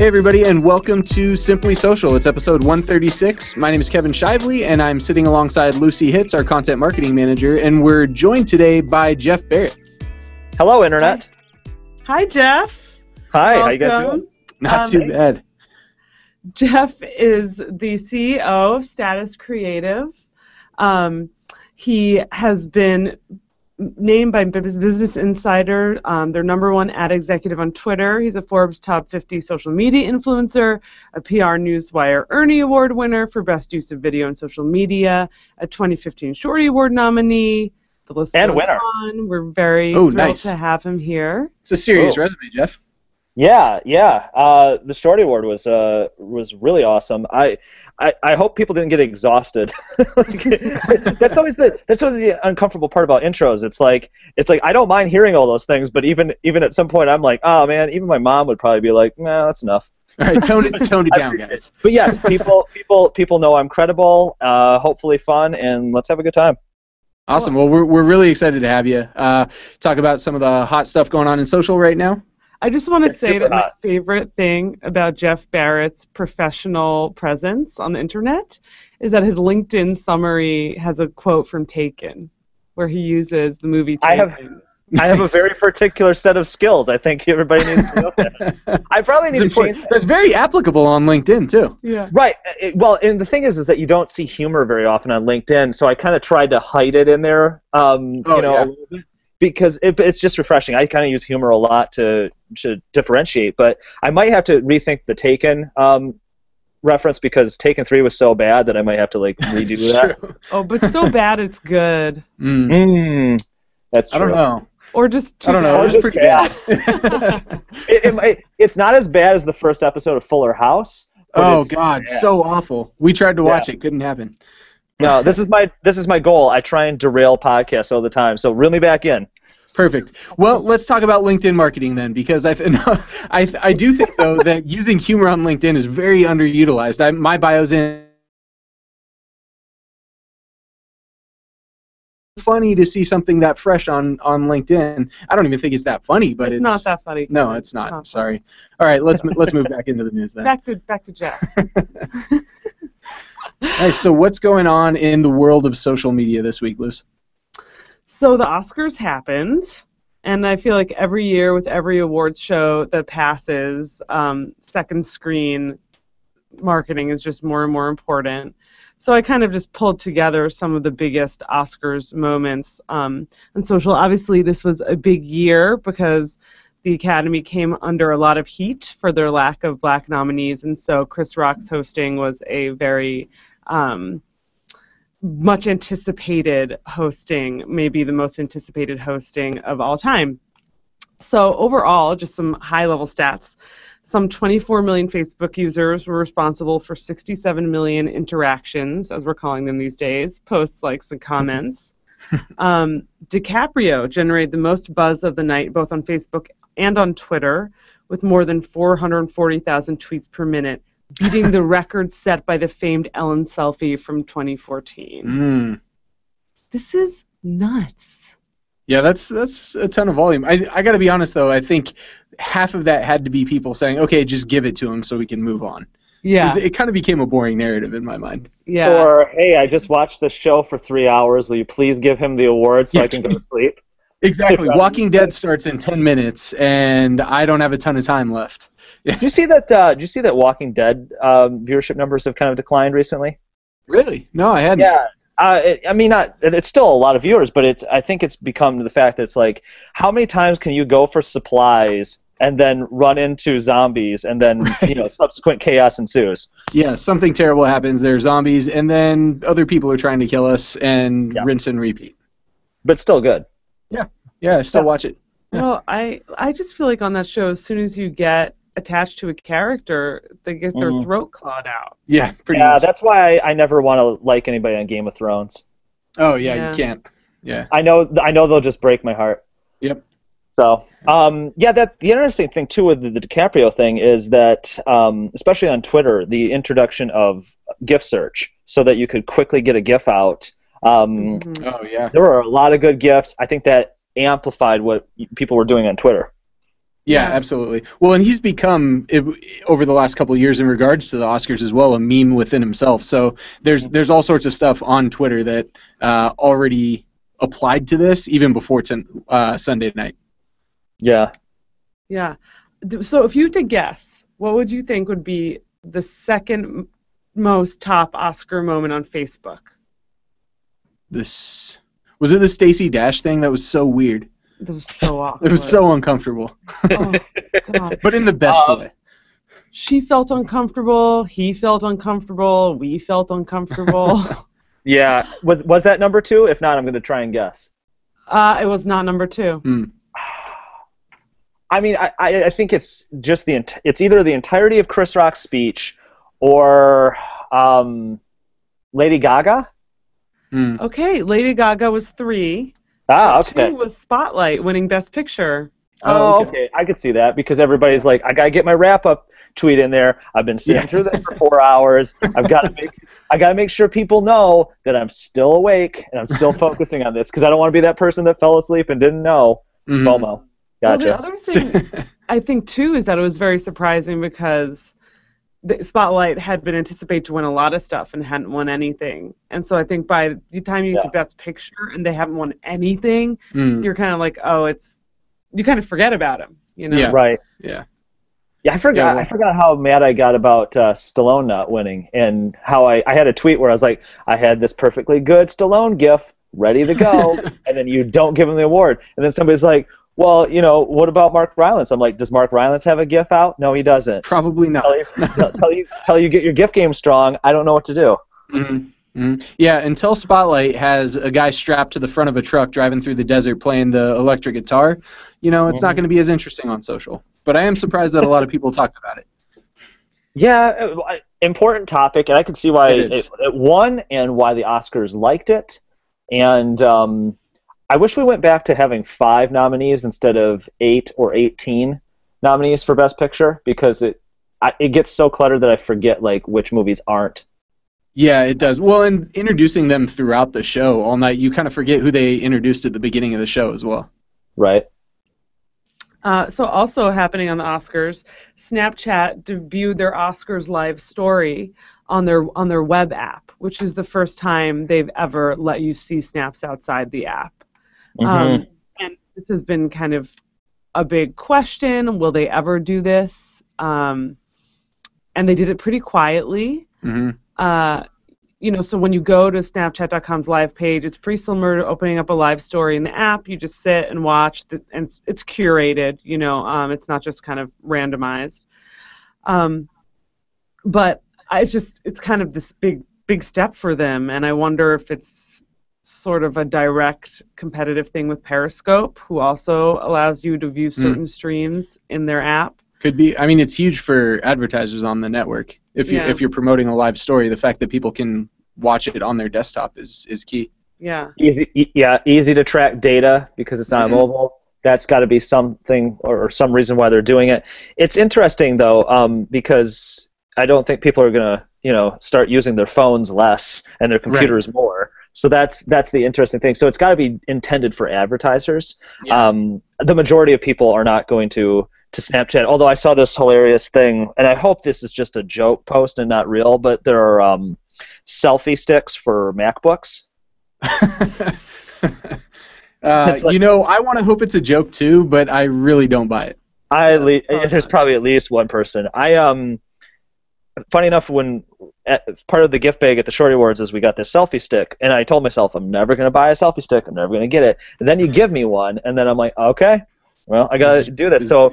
Hey, everybody, and welcome to Simply Social. It's episode 136. My name is Kevin Shively, and I'm sitting alongside Lucy Hitz, our content marketing manager, and we're joined today by Jeff Barrett. Hello, Internet. Hi, Jeff. Hi, how you guys doing? Not Um, too bad. Jeff is the CEO of Status Creative. Um, he has been named by Business Insider um, their number one ad executive on Twitter. He's a Forbes top 50 social media influencer, a PR Newswire Ernie Award winner for best use of video and social media, a 2015 Shorty Award nominee. The list And goes winner. on. We're very Oh, thrilled nice. to have him here. It's a serious Oh. resume, Jeff. Yeah, yeah. Uh, the Shorty Award was uh, was really awesome. I, I, I hope people didn't get exhausted. Like, that's always the that's always the uncomfortable part about intros. It's like it's like I don't mind hearing all those things, but even even at some point I'm like, oh man, even my mom would probably be like, nah, that's enough. All right, tone it, tone it down, guys. But yes, people people people know I'm credible. Uh, hopefully fun, and let's have a good time. Awesome. Well, we're, we're really excited to have you. Uh, talk about some of the hot stuff going on in social right now. I just want to say super that my favorite thing about Jeff Barrett's professional presence on the internet is that his LinkedIn summary has a quote from Taken, where he uses the movie I have- I have a very particular set of skills. I think everybody needs to know that. I probably It's need to important. change. That's very applicable on LinkedIn too. yeah. Right. It, well, and the thing is, is that you don't see humor very often on LinkedIn. So I kind of tried to hide it in there. Um, Oh, you know, yeah. A little bit because it, it's just refreshing. I kind of use humor a lot to to differentiate, but I might have to rethink the Taken um, reference because Taken Three was so bad that I might have to like redo It's that. true. Oh, but so bad it's good, Mm, Mm, that's I don't know. or just too I don't know. Or just pretty bad. bad. It, it, might- it's not as bad as the first episode of Fuller House. oh God, yeah. so awful. We tried to Yeah. watch it, couldn't happen. No, this is my this is my goal. I try and derail podcasts all the time. So reel me back in. Perfect. Well, let's talk about LinkedIn marketing then, because I no, I, I do think though that using humor on LinkedIn is very underutilized. I, my bio's in. Funny to see something that fresh on on LinkedIn. I don't even think it's that funny, but it's, it's, not that funny. No, it's not. not Sorry. All right, let's let's move back into the news then. Back to back to Jeff. Nice. So, what's going on in the world of social media this week, Luce? So the Oscars happened, and I feel like every year with every awards show that passes, um, second screen marketing is just more and more important. So I kind of just pulled together some of the biggest Oscars moments um, on social. Obviously, this was a big year because the Academy came under a lot of heat for their lack of black nominees, and so Chris Rock's hosting was a very um, much anticipated hosting, maybe the most anticipated hosting of all time. So, overall, just some high level stats. Some 24 million Facebook users were responsible for 67 million interactions, as we're calling them these days, posts, likes, and comments. um, DiCaprio generated the most buzz of the night, both on Facebook and on Twitter, with more than 440,000 tweets per minute, beating the record set by the famed Ellen selfie from 2014. Mm. This is nuts. Yeah, that's that's a ton of volume. I I got to be honest though. I think half of that had to be people saying, "Okay, just give it to him so we can move on." Yeah, It kind of became a boring narrative in my mind. yeah. Or hey, I just watched the show for three hours. Will you please give him the award so Yeah. I can go to sleep? Exactly. Walking Dead starts in 10 minutes, and I don't have a ton of time left. Did you see that? Uh, did you see that Walking Dead um, viewership numbers have kind of declined recently? Really? No, I hadn't. Yeah. Uh, it, I mean, not. It's still a lot of viewers, but it's. I think it's become the fact that it's like, how many times can you go for supplies and then run into zombies, and then you know subsequent chaos ensues? Yeah, something terrible happens. There's zombies, and then other people are trying to kill us, and Yeah. rinse and repeat. But still good. Yeah, I still Yeah. watch it. Yeah. Well, I I just feel like on that show, as soon as you get attached to a character, they get their Mhm. throat clawed out. Yeah, pretty Yeah, much. that's why I, I never want to like anybody on Game of Thrones. Oh yeah, Yeah. you can't. Yeah. I know I know they'll just break my heart. Yep. So, um, yeah, that the interesting thing too with the, the DiCaprio thing is that, um, especially on Twitter, the introduction of GIF search, so that you could quickly get a GIF out. Um, Mhm. Oh yeah. There were a lot of good GIFs. I think that amplified what people were doing on Twitter. Yeah, Yeah. absolutely. Well, and he's become i- over the last couple of years in regards to the Oscars as well a meme within himself. So there's there's all sorts of stuff on Twitter that uh, already applied to this even before ten, uh, Sunday night. Yeah. Yeah. So if you had to guess, what would you think would be the second most top Oscar moment on Facebook? This was it the Stacy Dash thing that was so weird. That was so awkward. It was so uncomfortable, Oh, God. but in the best Um, way. She felt uncomfortable. He felt uncomfortable. We felt uncomfortable. Yeah. Was was that number two? If not, I'm going to try and guess. uh, it was not number two. Hmm. I mean, I, I, I think it's just the ent- it's either the entirety of Chris Rock's speech or um, Lady Gaga. Hmm. Okay, Lady Gaga was three. Ah, Two okay. was Spotlight winning Best Picture. Oh, Oh, okay. I could see that because everybody's like, I gotta get my wrap up tweet in there. I've been sitting Yeah. through this for four hours. I've got to make I gotta make sure people know that I'm still awake and I'm still focusing on this because I don't want to be that person that fell asleep and didn't know. Mhm. FOMO. Well, Gotcha. the other thing I think too is that it was very surprising because the Spotlight had been anticipated to win a lot of stuff and hadn't won anything. And so I think by the time you get to Best Picture and they haven't won anything, Hmm. you're kind of like, oh, it's you kind of forget about him, you know? Yeah. Right. Yeah. Yeah, I forgot. Yeah, well- I forgot how mad I got about uh, Stallone not winning, and how I, I had a tweet where I was like, I had this perfectly good Stallone gif ready to go, and then you don't give him the award, and then somebody's like, Well, you know, what about Mark Rylance? I'm like, Does Mark Rylance have a gif out? No, he doesn't. Probably not. Tell you, tell- you, tell you get your gif game strong. I don't know what to do. Mhm. Mhm. Yeah, until Spotlight has a guy strapped to the front of a truck driving through the desert playing the electric guitar, you know, it's not Mhm. going to be as interesting on social. But I am surprised that a lot of people talked about it. Yeah, uh, important topic, and I can see why It it, it won and why the Oscars liked it. And um, I wish we went back to having five nominees instead of eight or eighteen nominees for Best Picture because it I, it gets so cluttered that I forget like which movies aren't. Yeah, it does. Well, and introducing them throughout the show all night, you kind of forget who they introduced at the beginning of the show as well. Right. Uh, so also happening on the Oscars, Snapchat debuted their Oscars live story on their on their web app, which is the first time they've ever let you see snaps outside the app. Mm-hmm. Um, and this has been kind of a big question: Will they ever do this? Um, and they did it pretty quietly. hmm Uh, you know, so when you go to Snapchat.com's live page, it's pretty similar to opening up a live story in the app. You just sit and watch, the, and it's, it's curated. You know, um, it's not just kind of randomized. Um, but I- it's just it's kind of this big big step for them, and I wonder if it's sort of a direct competitive thing with Periscope, who also allows you to view certain streams in their app. Could be. I mean, it's huge for advertisers on the network. If you Yeah. if you're promoting a live story, the fact that people can watch it on their desktop is is key. Yeah. Easy, e- yeah, easy to track data because it's not Mhm. mobile. That's got to be something or, or some reason why they're doing it. It's interesting though, um, because I don't think people are gonna, you know, start using their phones less and their computers more. So that's that's the interesting thing. So it's got to be intended for advertisers. Yeah. Um, the majority of people are not going to to Snapchat. Although I saw this hilarious thing, and I hope this is just a joke post and not real, but there are um, selfie sticks for MacBooks. uh, like- you know, I want to hope it's a joke too, but I really don't buy it. I le- there's probably at least one person. I um, funny enough, when part of the gift bag at the Shorty Awards is we got this selfie stick, and I told myself I'm never gonna buy a selfie stick. I'm never gonna get it. And then you give me one, and then I'm like, okay, well I gotta do this. So I'm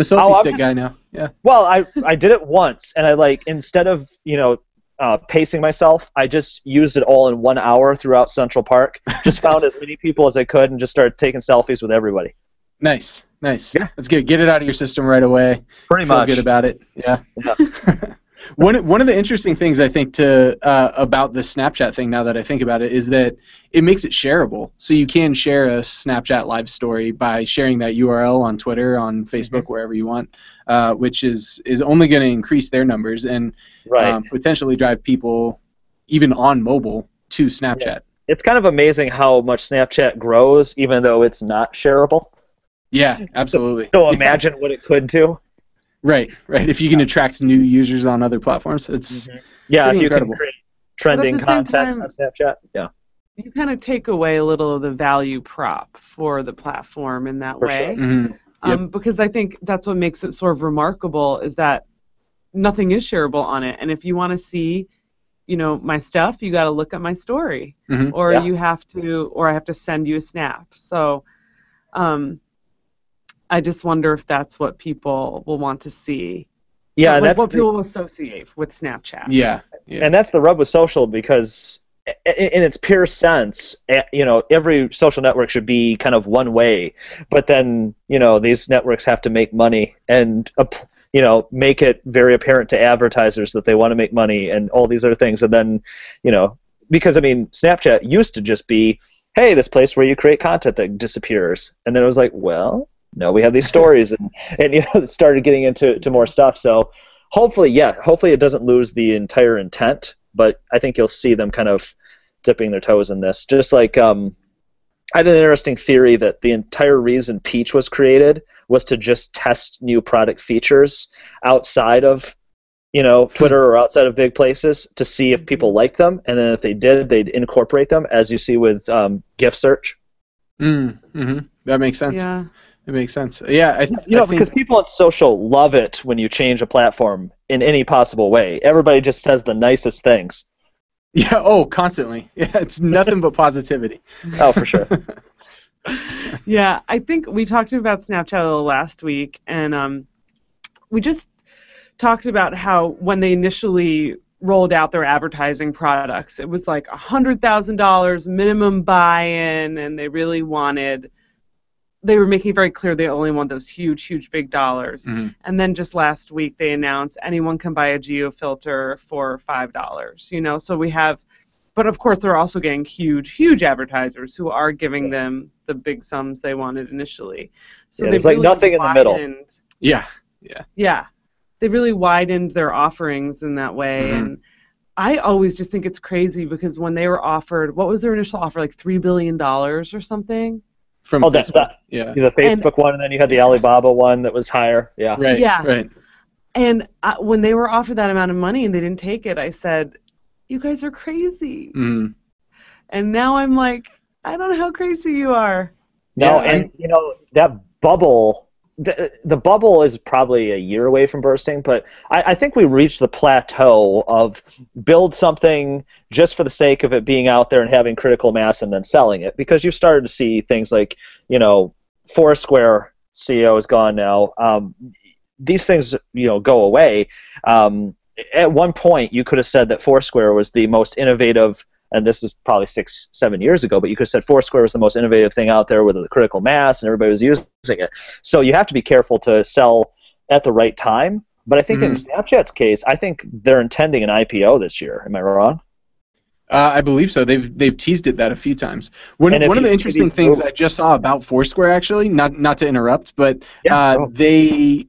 a selfie Oh, stick just- guy now. Yeah. well, I I did it once, and I like instead of you know. Uh, pacing myself, I just used it all in one hour throughout Central Park. Just found as many people as I could and just started taking selfies with everybody. Nice. Nice. Yeah. That's good. Get it out of your system right away. Pretty Feel much. good about it. Yeah. Yeah. one one of the interesting things I think to uh, about the Snapchat thing now that I think about it is that it makes it shareable. So you can share a Snapchat live story by sharing that URL on Twitter, on Facebook, wherever you want, uh, which is is only going to increase their numbers and Right. um, potentially drive people even on mobile to Snapchat. it's kind of amazing how much Snapchat grows, even though it's not shareable. Yeah, absolutely. So imagine what it could do. Right, right. If you can attract new users on other platforms, it's Yeah, if you incredible. can create trending content time- on Snapchat. Yeah, You kind of take away a little of the value prop for the platform in that For way. sure. mhm. um, because I think that's what makes it sort of remarkable is that nothing is shareable on it, and if you want to see, you know, my stuff, you got to look at my story, Mhm. or Yeah. you have to, or I have to send you a snap. So, um, I just wonder if that's what people will want to see. yeah, like that's what the- people will associate with Snapchat. yeah, yeah. and that's the rub with social because i- i- in its pure sense you know every social network should be kind of one way but then you know these networks have to make money and uh, you know make it very apparent to advertisers that they want to make money and all these other things and then you know because i mean snapchat used to just be hey this place where you create content that disappears and then it was like well no we have these stories and and you know started getting into to more stuff so hopefully, yeah, hopefully it doesn't lose the entire intent, but I think you'll see them kind of dipping their toes in this. Just like um, I had an interesting theory that the entire reason Peach was created was to just test new product features outside of you know Twitter or outside of big places to see if people like them, and then if they did, they'd incorporate them, as you see with um, GIF search. Mm, hmm That makes sense. Yeah. It makes sense. Yeah, I, th- You know, I think, because people on social love it when you change a platform in any possible way. Everybody just says the nicest things. yeah. Oh, constantly. Yeah, it's nothing but positivity. Oh, for sure. Yeah, I think we talked about Snapchat a little last week, and um, we just talked about how when they initially rolled out their advertising products, it was like $100,000 minimum buy in, and they really wanted, they were making very clear they only want those huge, huge, big dollars. Mhm. And then just last week, they announced anyone can buy a geo filter for $5, you know, so we have. But of course, they're also getting huge, huge advertisers who are giving them the big sums they wanted initially. So Yeah, there's, like, really nothing in the middle. widened- Yeah. Yeah, they really widened their offerings in that way, Mhm. and I always just think it's crazy because when they were offered, what was their initial offer, like three billion dollars or something? From Oh, that's Facebook. that. Yeah. the Facebook one, and then you had the Alibaba one that was higher. Yeah. Right. Yeah. Right. And I, when they were offered that amount of money and they didn't take it, I said, "You guys are crazy." Mm. And now I'm like, I don't know how crazy you are. No, Yeah, and you know that bubble. The, the bubble is probably a year away from bursting, but I, I think we reached the plateau of build something just for the sake of it being out there and having critical mass and then selling it. Because you've started to see things like, you know, Foursquare CEO is gone now. Um, these things, you know, go away. Um, at one point, you could have said that Foursquare was the most innovative and this is probably six, seven years ago, but you could have said Foursquare was the most innovative thing out there with the critical mass and everybody was using it. So you have to be careful to sell at the right time. But I think in Snapchat's case, I think they're intending an IPO this year. Am I wrong? Uh, I believe so. They've they've teased it that a few times. One, one of the interesting things I just saw about Foursquare, actually, not not to interrupt, but Yeah, uh, go. they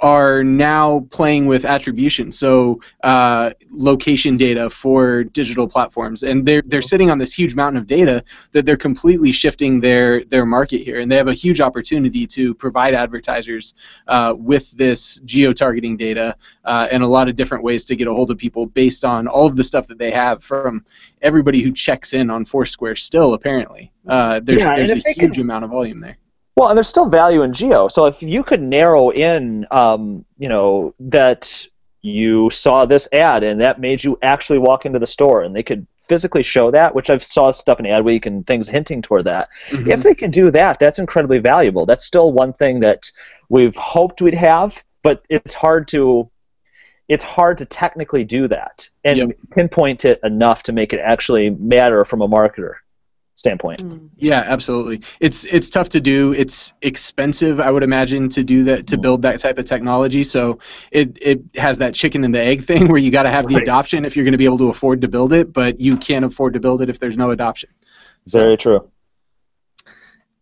are now playing with attribution, so uh, location data for digital platforms, and they're they're sitting on this huge mountain of data that they're completely shifting their their market here, and they have a huge opportunity to provide advertisers uh, with this geo targeting data uh, and a lot of different ways to get a hold of people based on all of the stuff that they have from everybody who checks in on Foursquare. Still, apparently, uh, there's Yeah, there's a huge can- amount of volume there. Well, and there's still value in geo. So if you could narrow in, um, you know, that you saw this ad and that made you actually walk into the store, and they could physically show that, which I've saw stuff in Adweek and things hinting toward that. Mhm. If they can do that, that's incredibly valuable. That's still one thing that we've hoped we'd have, but it's hard to it's hard to technically do that and Yep. pinpoint it enough to make it actually matter from a marketer standpoint. Hmm. Yeah, absolutely. It's it's tough to do. It's expensive, I would imagine, to do that to hmm. build that type of technology. So it it has that chicken and the egg thing where you got to have the Right. adoption if you're going to be able to afford to build it, but you can't afford to build it if there's no adoption. Very true.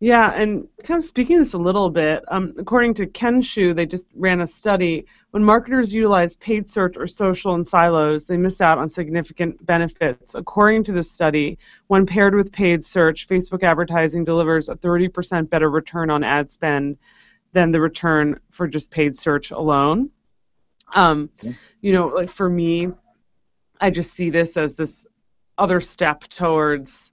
Yeah, and kind of speaking of this a little bit, um, according to Kenshoo, they just ran a study. When marketers utilize paid search or social in silos, they miss out on significant benefits. According to this study, when paired with paid search, Facebook advertising delivers a 30% better return on ad spend than the return for just paid search alone. Um, you know, like for me, I just see this as this other step towards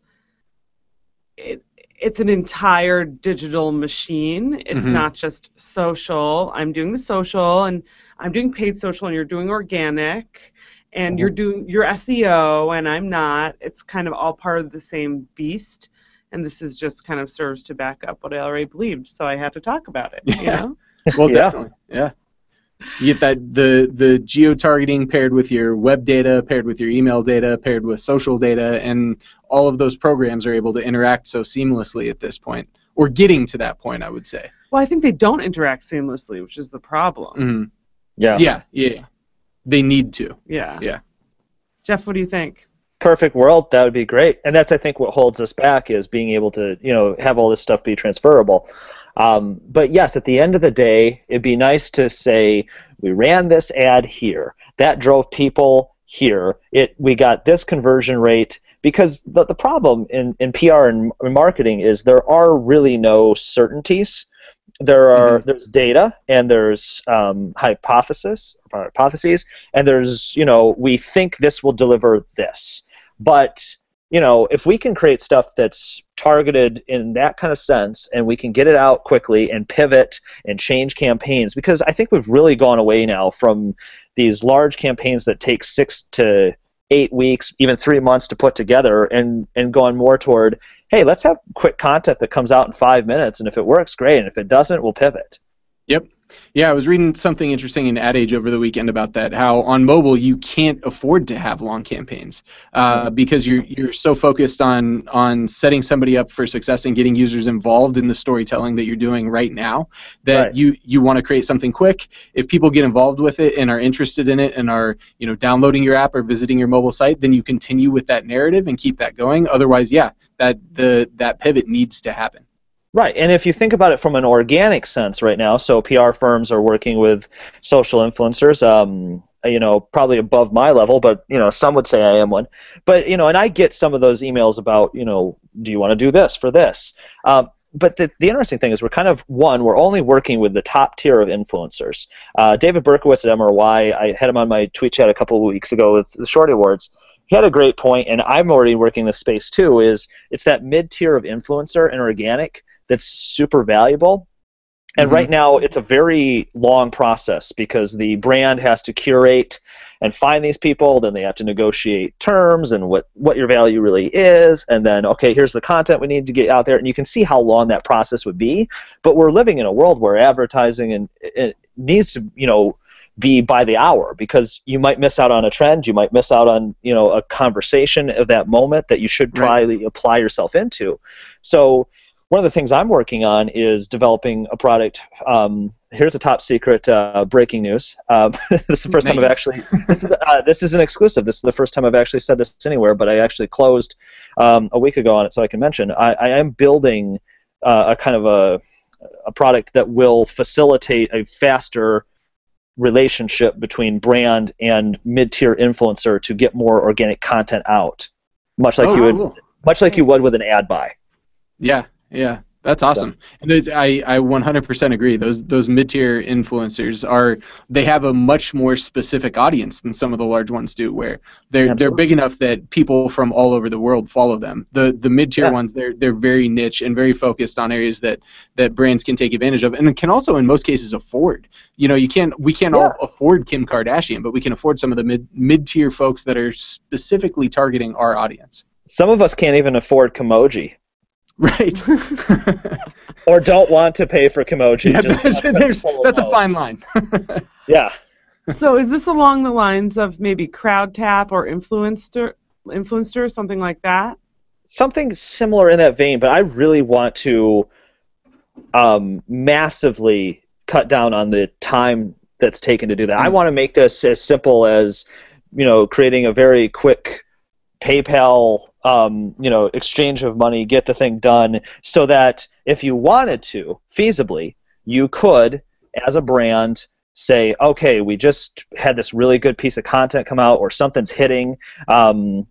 it, it's an entire digital machine. It's Mhm. not just social. I'm doing the social and I'm doing paid social and you're doing organic and you're doing your SEO and I'm not. It's kind of all part of the same beast. And this is just kind of serves to back up what I already believed. So I had to talk about it. You Yeah. know? Well, Yeah. definitely. Yeah. You get that the the geo targeting paired with your web data, paired with your email data, paired with social data, and all of those programs are able to interact so seamlessly at this point, or getting to that point, I would say. Well, I think they don't interact seamlessly, which is the problem. Mhm. Yeah. Yeah, yeah. They need to. Yeah. Yeah. Jeff, what do you think? perfect world, that would be great. And that's I think what holds us back is being able to you know have all this stuff be transferable. Um, but yes, at the end of the day, it'd be nice to say we ran this ad here. That drove people here. It we got this conversion rate because the, the problem in, in PR and marketing is there are really no certainties. There are there's data and there's um, hypothesis hypotheses and there's you know we think this will deliver this, but you know if we can create stuff that's targeted in that kind of sense and we can get it out quickly and pivot and change campaigns because I think we've really gone away now from these large campaigns that take six to eight weeks, even three months to put together, and and going more toward, hey, let's have quick content that comes out in five minutes, and if it works, great, and if it doesn't, we'll pivot. Yep. Yeah, I was reading something interesting in Ad Age over the weekend about that. How on mobile you can't afford to have long campaigns uh, because you're you're so focused on on setting somebody up for success and getting users involved in the storytelling that you're doing right now that Right. you you want to create something quick. If people get involved with it and are interested in it and are you know downloading your app or visiting your mobile site, then you continue with that narrative and keep that going. Otherwise, yeah, that the that pivot needs to happen. Right, and if you think about it from an organic sense right now, so PR firms are working with social influencers, um, you know, probably above my level, but you know, some would say I am one. But you know, and I get some of those emails about, you know, do you want to do this for this? Um, but the, the interesting thing is we're kind of one we're only working with the top tier of influencers uh, david berkowitz at mry i had him on my tweet chat a couple of weeks ago with the shorty awards he had a great point and i'm already working this space too is it's that mid tier of influencer and organic that's super valuable. And Mhm. right now, it's a very long process because the brand has to curate and find these people. Then they have to negotiate terms and what, what your value really is. And then, okay, here's the content we need to get out there. And you can see how long that process would be. But we're living in a world where advertising and it needs to, you know, be by the hour because you might miss out on a trend, you might miss out on you know a conversation of that moment that you should Right. probably apply yourself into. So one of the things I'm working on is developing a product. Um, here's a top secret uh, breaking news. Um, this is the first time I've actually. This is, uh, this is an exclusive. This is the first time I've actually said this anywhere, but I actually closed um, a week ago on it, so I can mention. I, I am building uh, a kind of a a product that will facilitate a faster relationship between brand and mid-tier influencer to get more organic content out, much like Oh, you would, cool. much like you would with an ad buy. Yeah, yeah, that's awesome. And it's, I, I 100% agree. Those those mid tier influencers are they have a much more specific audience than some of the large ones do, where they're they're big enough that people from all over the world follow them. The the mid tier Yeah. ones they're they're very niche and very focused on areas that that brands can take advantage of and can also in most cases afford. You know, you can't we can't all afford Kim Kardashian, but we can afford some of the mid mid tier folks that are specifically targeting our audience. Some of us can't even afford Kimoji Right. or don't want to pay for Kimoji. Yeah, just there's, want to there's, pull that's a fine line. Yeah. so is this along the lines of maybe Crowdtap or influencer influencer something like that something similar in that vein, but I really want to um, massively cut down on the time that's taken to do that. I Mm. want to make this as simple as you know creating a very quick PayPal um, you know, exchange of money, get the thing done, so that if you wanted to, feasibly, you could, as a brand, say, okay, we just had this really good piece of content come out, or something's hitting. Um,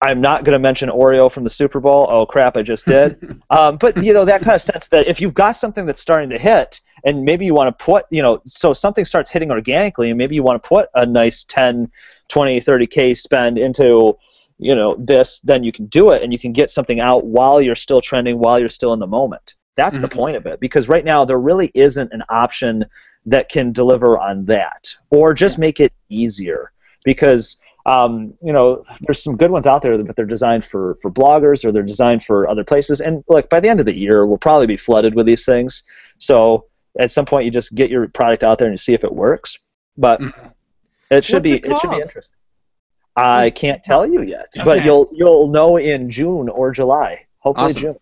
I'm not going to mention Oreo from the Super Bowl. Oh crap, I just did. um, but you know that kind of sense that if you've got something that's starting to hit, and maybe you want to put, you know, so something starts hitting organically, and maybe you want to put a nice 10, 20, 30k spend into, you know, this, then you can do it, and you can get something out while you're still trending, while you're still in the moment. That's mm-hmm. the point of it, because right now there really isn't an option that can deliver on that, or just make it easier, because um, you know, there's some good ones out there, but they're designed for, for bloggers or they're designed for other places. And look, by the end of the year, we'll probably be flooded with these things. So at some point, you just get your product out there and you see if it works. But mm-hmm. it should What's be it, it, should be interesting. I can't tell you yet, okay. but you'll you'll know in June or July. Hopefully awesome. June.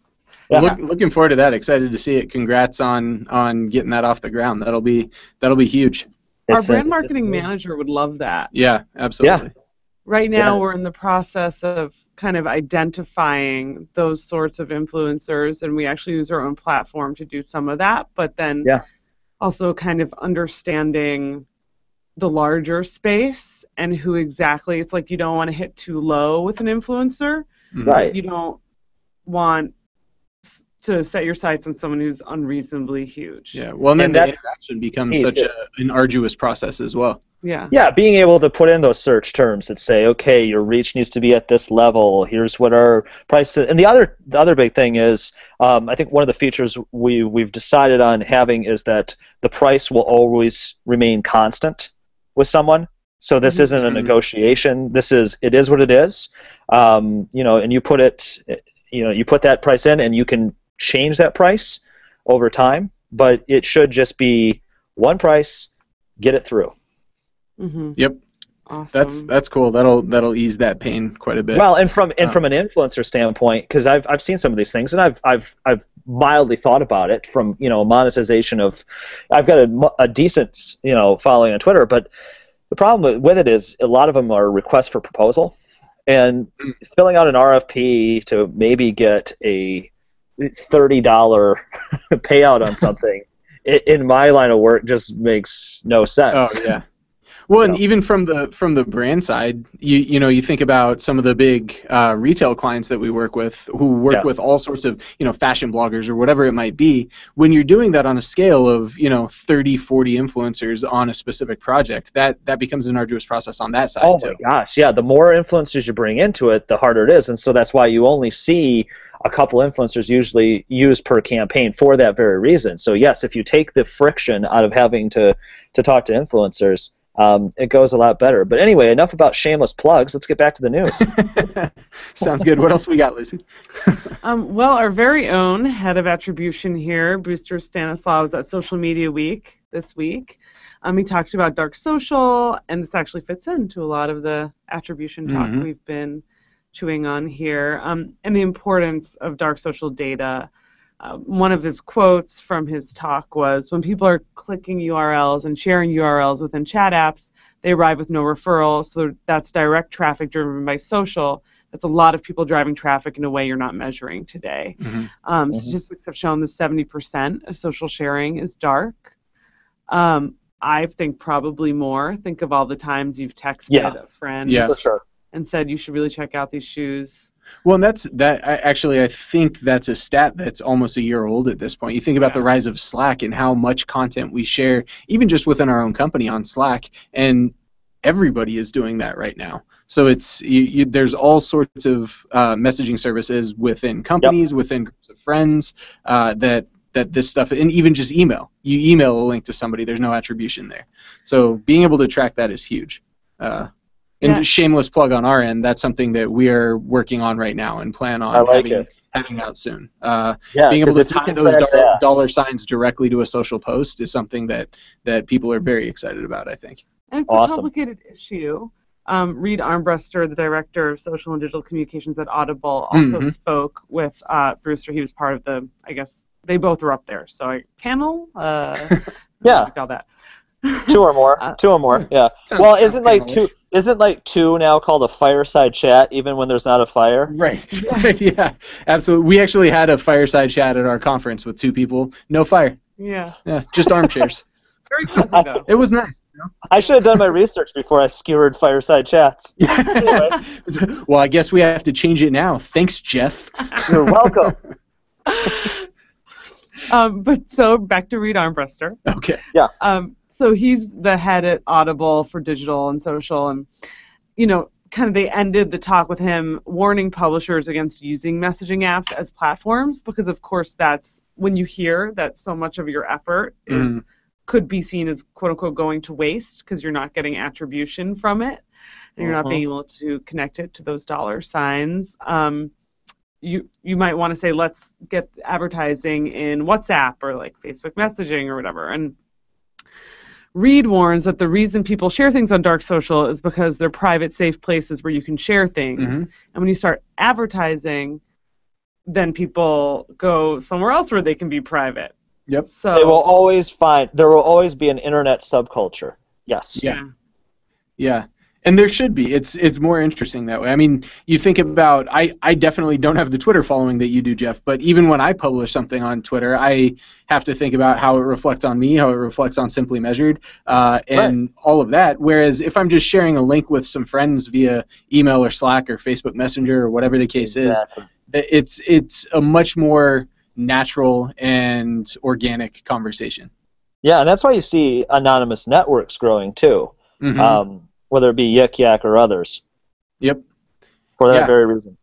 Yeah. Look, looking forward to that. Excited to see it. Congrats on on getting that off the ground. That'll be that'll be huge. Our brand a, marketing a, manager would love that. Yeah, absolutely. Yeah. Right now, yes. we're in the process of kind of identifying those sorts of influencers, and we actually use our own platform to do some of that. But then yeah. also kind of understanding the larger space and who exactly it's like you don't want to hit too low with an influencer. Right. You don't want to set your sights on someone who's unreasonably huge. Yeah, well, and then and the interaction becomes such a, an arduous process as well. Yeah. Yeah, being able to put in those search terms that say, okay, your reach needs to be at this level. Here's what our price is. And the other the other big thing is, um, I think one of the features we we've decided on having is that the price will always remain constant with someone. So this mm-hmm. isn't a negotiation. This is it is what it is. Um, you know, and you put it, you know, you put that price in, and you can change that price over time, but it should just be one price, get it through. Mm-hmm. Yep. Awesome. That's that's cool. That'll that'll ease that pain quite a bit. Well, and from and um, from an influencer standpoint, because I've I've seen some of these things, and I've I've I've mildly thought about it from you know monetization of, I've got a, a decent you know following on Twitter, but the problem with it is a lot of them are requests for proposal, and mm. filling out an RFP to maybe get a thirty dollar payout on something in my line of work just makes no sense. Oh yeah. Well, and even from the from the brand side, you you know you think about some of the big uh, retail clients that we work with, who work yeah. with all sorts of you know fashion bloggers or whatever it might be. When you're doing that on a scale of you know 30, 40 influencers on a specific project, that that becomes an arduous process on that side oh too. Oh my gosh, yeah. The more influencers you bring into it, the harder it is, and so that's why you only see a couple influencers usually use per campaign for that very reason. So yes, if you take the friction out of having to to talk to influencers, um, it goes a lot better. But anyway, enough about shameless plugs. Let's get back to the news. Sounds good. What else we got, Lucy? um, well, our very own head of attribution here, Brewster Stanislaw, was at Social Media Week this week. Um, he talked about dark social, and this actually fits into a lot of the attribution talk mm-hmm. we've been chewing on here, um, and the importance of dark social data. Uh, one of his quotes from his talk was when people are clicking URLs and sharing URLs within chat apps, they arrive with no referral. So that's direct traffic driven by social. That's a lot of people driving traffic in a way you're not measuring today. Mm-hmm. Um, mm-hmm. Statistics have shown that 70% of social sharing is dark. Um, I think probably more. Think of all the times you've texted yeah. a friend yeah. And said you should really check out these shoes. Well, and that's that. I, actually, I think that's a stat that's almost a year old at this point. You think about yeah. the rise of Slack and how much content we share, even just within our own company on Slack, and everybody is doing that right now. So it's you, you, there's all sorts of uh, messaging services within companies, yep. within groups of friends uh, that that this stuff, and even just email. You email a link to somebody, there's no attribution there. So being able to track that is huge. Uh, and yeah. shameless plug on our end, that's something that we are working on right now and plan on like having, having out soon. Uh, yeah, being able to tie those dollar, dollar, signs directly to a social post is something that, that people are very excited about, I think. And it's awesome. a complicated issue. Um, Reed Armbruster, the director of social and digital communications at Audible, also mm-hmm. spoke with uh, Brewster. He was part of the, I guess, they both were up there. So I panel, uh, yeah, call that. Two or more. Uh, two or more. Yeah. Sounds- well, isn't like two? Isn't like two now called a fireside chat, even when there's not a fire? Right. yeah, absolutely. We actually had a fireside chat at our conference with two people. No fire. Yeah. Yeah, just armchairs. Very cozy though. it was nice. you know? I should have done my research before I skewered fireside chats. well, I guess we have to change it now. Thanks, Jeff. You're welcome. um, but so back to Reed Armbruster. Okay. Yeah. Um, so he's the head at Audible for digital and social, and you know, kind of they ended the talk with him warning publishers against using messaging apps as platforms because, of course, that's when you hear that so much of your effort is Mhm. could be seen as quote unquote going to waste because you're not getting attribution from it, and you're not Mhm. being able to connect it to those dollar signs. Um, you you might want to say let's get advertising in WhatsApp or like Facebook messaging or whatever. And Reed warns that the reason people share things on dark social is because they're private, safe places where you can share things. Mhm. And when you start advertising, then people go somewhere else where they can be private. Yep. So They will always find. There will always be an internet subculture. Yes. Yeah. Yeah. And there should be. It's it's more interesting that way. I mean, you think about I, I definitely don't have the Twitter following that you do, Jeff, but even when I publish something on Twitter, I have to think about how it reflects on me, how it reflects on Simply Measured, uh, and all of that. Whereas if I'm just sharing a link with some friends via email or Slack or Facebook Messenger or whatever the case Exactly. is, it's it's a much more natural and organic conversation. Yeah, and that's why you see anonymous networks growing too, Mhm. um, whether it be Yik Yak or others, yep. for that Yeah. very reason.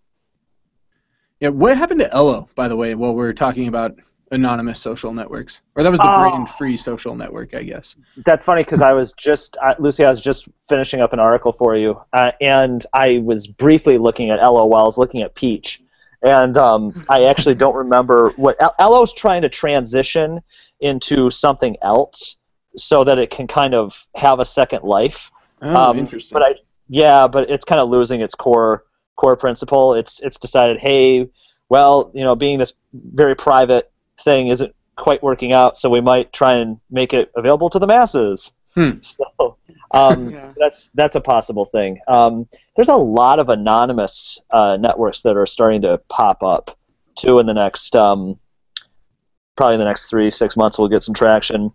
Yeah, what happened to Ello, by the way, while we're talking about anonymous social networks? Or that was the Oh. brand-free social network, I guess. That's funny because I was just uh, Lucy. I was just finishing up an article for you, uh, and I was briefly looking at Ello while I was looking at Peach, and um, I actually don't remember what El- Ello's trying to transition into something else so that it can kind of have a second life. Oh, Um, interesting. But I, yeah, but it's kind of losing its core core principle. It's it's decided, hey, well, you know, being this very private thing isn't quite working out, so we might try and make it available to the masses. Hmm. So um, Yeah. that's that's a possible thing. Um, there's a lot of anonymous uh, networks that are starting to pop up too in the next um, probably in the next three six months. We'll get some traction.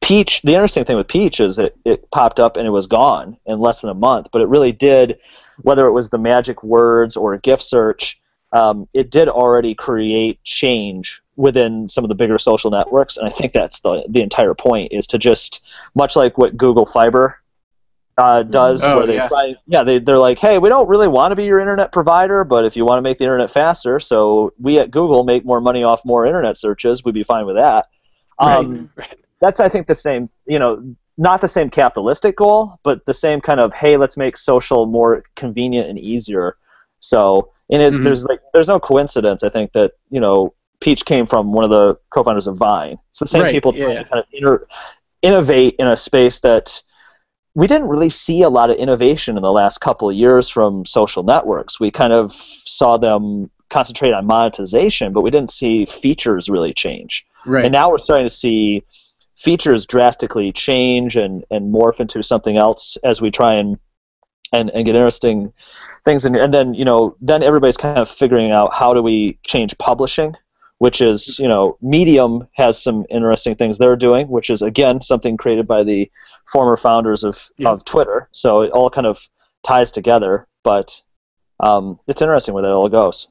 Peach. The interesting thing with Peach is it, it popped up and it was gone in less than a month, but it really did. Whether it was the magic words or a gift search, um, it did already create change within some of the bigger social networks, and I think that's the the entire point is to just much like what Google Fiber uh, does, Oh, where they yeah. try, yeah, they they're like, hey, we don't really want to be your internet provider, but if you want to make the internet faster, so we at Google make more money off more internet searches, we'd be fine with that. Um, right. That's I think the same, you know, not the same capitalistic goal, but the same kind of hey, let's make social more convenient and easier. So, and it, Mhm. there's like there's no coincidence. I think that you know Peach came from one of the co-founders of Vine. It's the same Right, people trying yeah. to kind of inter- innovate in a space that we didn't really see a lot of innovation in the last couple of years from social networks. We kind of saw them concentrate on monetization, but we didn't see features really change. Right. And now we're starting to see features drastically change and, and morph into something else as we try and and, and get interesting things and, and then you know then everybody's kind of figuring out how do we change publishing which is you know medium has some interesting things they're doing which is again something created by the former founders of, Yeah. of twitter. So it all kind of ties together but um, it's interesting where that all goes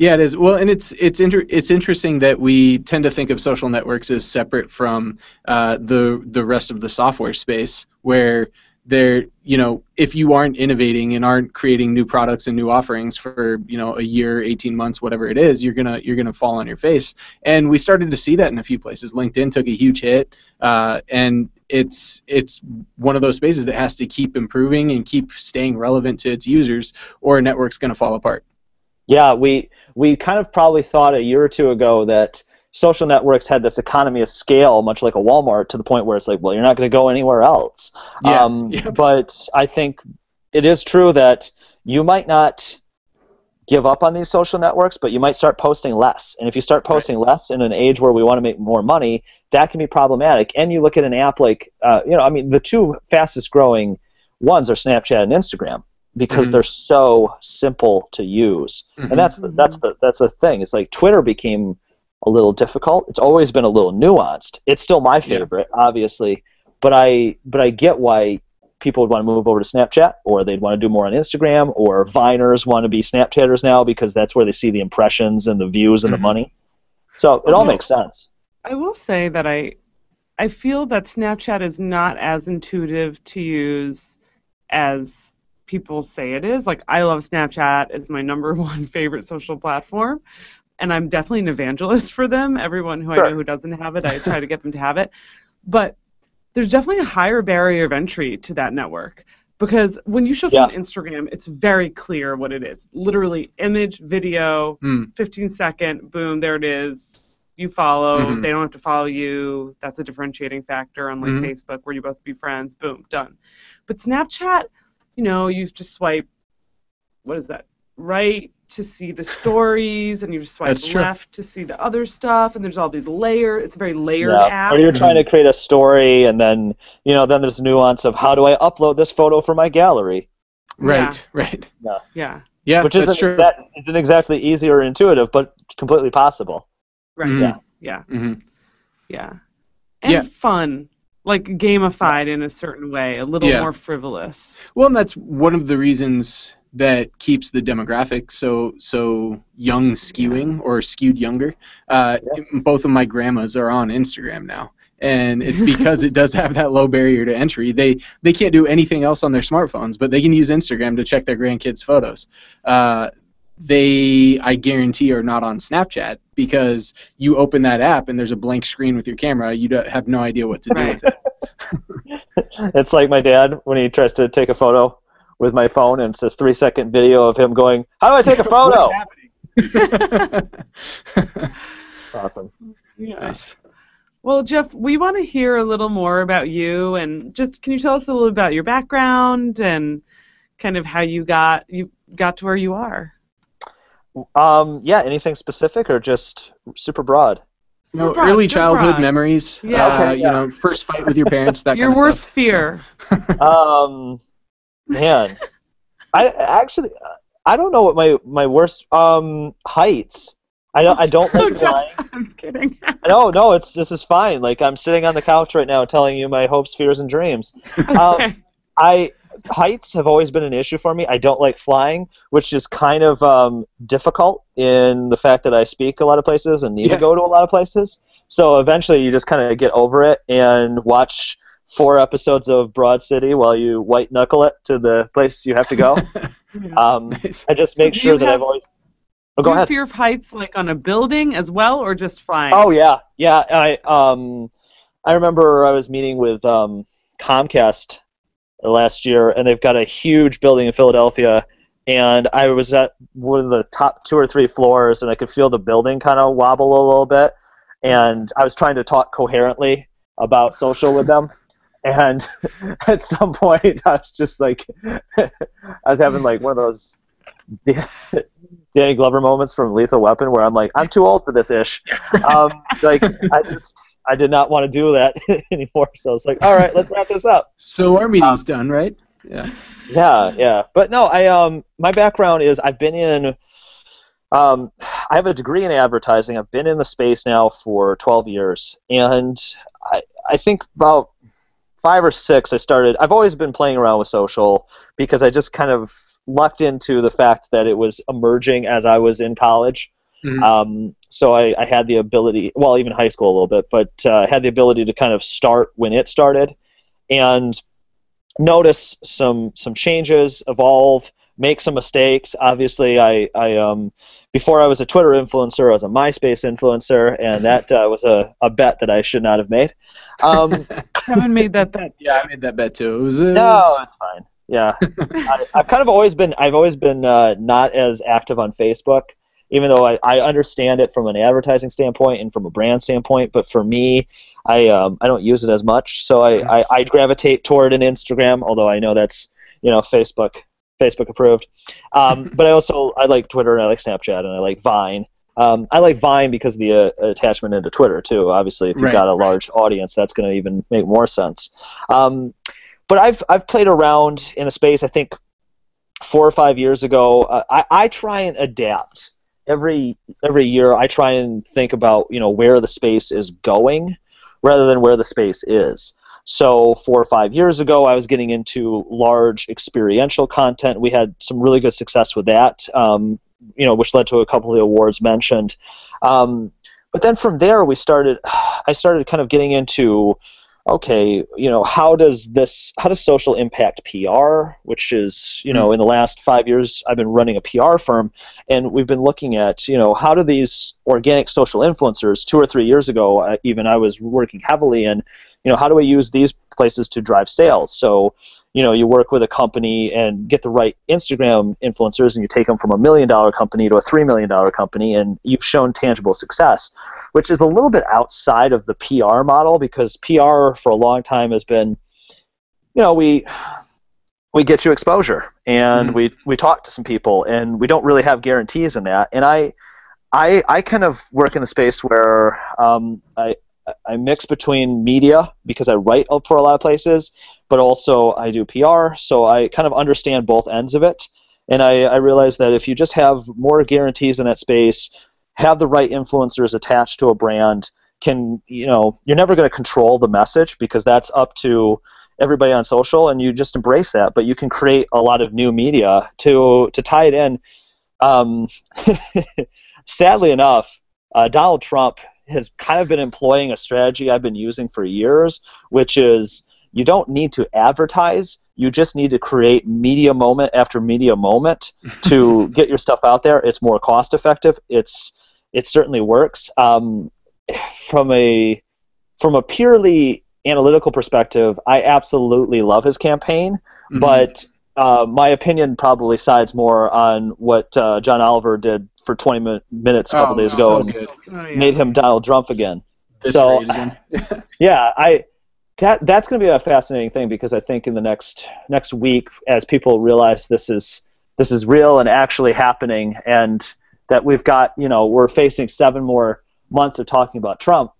Yeah, it is. Well, and it's it's inter- it's interesting that we tend to think of social networks as separate from uh, the the rest of the software space, where they're you know if you aren't innovating and aren't creating new products and new offerings for you know a year, 18 months, whatever it is, you're gonna you're gonna fall on your face. And we started to see that in a few places. LinkedIn took a huge hit, uh, and it's it's one of those spaces that has to keep improving and keep staying relevant to its users, or a network's gonna fall apart. Yeah, we we kind of probably thought a year or two ago that social networks had this economy of scale, much like a Walmart, to the point where it's like, well, you're not going to go anywhere else. Yeah, Um, yep. But I think it is true that you might not give up on these social networks, but you might start posting less. And if you start posting right. less in an age where we want to make more money, that can be problematic. And you look at an app like, uh, you know, I mean, the two fastest growing ones are Snapchat and Instagram because mm-hmm. they're so simple to use. Mm-hmm. And that's the, that's the that's the thing. It's like Twitter became a little difficult. It's always been a little nuanced. It's still my favorite, yeah. obviously, but I but I get why people would want to move over to Snapchat, or they'd want to do more on Instagram, or Viners want to be Snapchatters now because that's where they see the impressions and the views and mm-hmm. the money. So it all makes sense. I will say that I I feel that Snapchat is not as intuitive to use as people say it is. Like I love Snapchat; it's my number one favorite social platform, and I'm definitely an evangelist for them. Everyone who sure. I know who doesn't have it, I try to get them to have it. But there's definitely a higher barrier of entry to that network because when you show someone yeah. Instagram, it's very clear what it is. Literally, image, video, mm. 15 second, boom, there it is. You follow. Mm-hmm. They don't have to follow you. That's a differentiating factor, unlike mm-hmm. Facebook, where you both be friends. Boom, done. But Snapchat, you know, you just swipe. What is that? Right to see the stories, and you just swipe left to see the other stuff, and there's all these layers. It's a very layered yeah. app. Or you're trying to create a story, and then you know, then there's nuance of how do I upload this photo for my gallery. Right, yeah. right. Yeah. Yeah. Yeah, which isn't, true. That isn't exactly easy or intuitive, but completely possible. Right. Mm-hmm. Yeah. Yeah. Mm-hmm. Yeah. And yeah. fun like gamified in a certain way, a little yeah. more frivolous. Well, and that's one of the reasons that keeps the demographic so so young skewing or skewed younger. Uh, yeah. Both of my grandmas are on Instagram now, and it's because it does have that low barrier to entry. They they can't do anything else on their smartphones, but they can use Instagram to check their grandkids' photos. Uh, they I guarantee are not on Snapchat because you open that app and there's a blank screen with your camera. You have no idea what to do with it. it's like my dad when he tries to take a photo with my phone, and it's this three second video of him going, "How do I take a photo?" awesome. Yes. Well, Jeff, we want to hear a little more about you, and just can you tell us a little about your background and kind of how you got you got to where you are? Um, yeah, anything specific or just super broad? No, early childhood broad. memories. Yeah. Uh, okay, yeah. You know, first fight with your parents. That your kind of worst stuff, fear. So. um, Man, I actually I don't know what my my worst um heights. I don't I don't like flying. I'm kidding. no, no, it's this is fine. Like I'm sitting on the couch right now telling you my hopes, fears, and dreams. Okay. Um, I heights have always been an issue for me. I don't like flying, which is kind of um, difficult in the fact that I speak a lot of places and need yeah. to go to a lot of places. So eventually, you just kind of get over it and watch four episodes of Broad City while you white knuckle it to the place you have to go. um, nice. I just make so sure that have, I've always. Oh, go do ahead. fear of heights like on a building as well, or just flying? Oh yeah, yeah. I um, I remember I was meeting with um, Comcast last year, and they've got a huge building in Philadelphia. And I was at one of the top two or three floors, and I could feel the building kind of wobble a little bit. And I was trying to talk coherently about social with them and at some point I was just like I was having like one of those Danny Glover moments from Lethal Weapon where I'm like I'm too old for this ish. Um, like I just I did not want to do that anymore. So it's like all right let's wrap this up. So our meeting's um, done right? Yeah. Yeah yeah. But no I um my background is I've been in um, I have a degree in advertising. I've been in the space now for 12 years, and I, I think about five or six, I started. I've always been playing around with social because I just kind of lucked into the fact that it was emerging as I was in college. Mm-hmm. Um, so I, I, had the ability, well, even high school a little bit, but uh, I had the ability to kind of start when it started, and notice some some changes, evolve, make some mistakes. Obviously, I I um before I was a Twitter influencer, I was a MySpace influencer, and that uh, was a, a bet that I should not have made. Um, haven't made that bet. Yeah, I made that bet too. It was, it was... No, it's fine. Yeah, I, have kind of always been I've always been uh, not as active on Facebook, even though I, I understand it from an advertising standpoint and from a brand standpoint. But for me, I um, I don't use it as much, so I, I I gravitate toward an Instagram. Although I know that's you know Facebook Facebook approved. Um, but I also I like Twitter and I like Snapchat and I like Vine. Um, I like Vine because of the uh, attachment into Twitter too. Obviously, if you've Right, got a large audience, that's going to even make more sense. Um, but I've I've played around in a space. I think four or five years ago. Uh, I I try and adapt every every year. I try and think about you know where the space is going, rather than where the space is. So four or five years ago, I was getting into large experiential content. We had some really good success with that, um, you know, which led to a couple of the awards mentioned. Um, but then from there, we started. I started kind of getting into, okay, you know, how does this, how does social impact PR? Which is, you know, in the last five years, I've been running a PR firm, and we've been looking at, you know, how do these organic social influencers? Two or three years ago, uh, even I was working heavily in you know how do we use these places to drive sales so you know you work with a company and get the right instagram influencers and you take them from a million dollar company to a three million dollar company and you've shown tangible success which is a little bit outside of the pr model because pr for a long time has been you know we we get you exposure and Mhm. we we talk to some people and we don't really have guarantees in that and i i i kind of work in the space where um, i I mix between media because I write for a lot of places, but also I do PR, so I kind of understand both ends of it. And I, I realize that if you just have more guarantees in that space, have the right influencers attached to a brand, can you know you're never going to control the message because that's up to everybody on social, and you just embrace that. But you can create a lot of new media to to tie it in. Um, sadly enough, uh, Donald Trump has kind of been employing a strategy I've been using for years, which is you don't need to advertise. You just need to create media moment after media moment to get your stuff out there. It's more cost effective. It's it certainly works. Um, from a from a purely analytical perspective, I absolutely love his campaign, Mhm. but uh, my opinion probably sides more on what uh, John Oliver did for 20 min- minutes a couple Oh, days so ago and good. Oh, yeah. made him Donald Trump again. This so- Yeah, I that that's going to be a fascinating thing because I think in the next next week, as people realize this is this is real and actually happening, and that we've got you know we're facing seven more months of talking about Trump,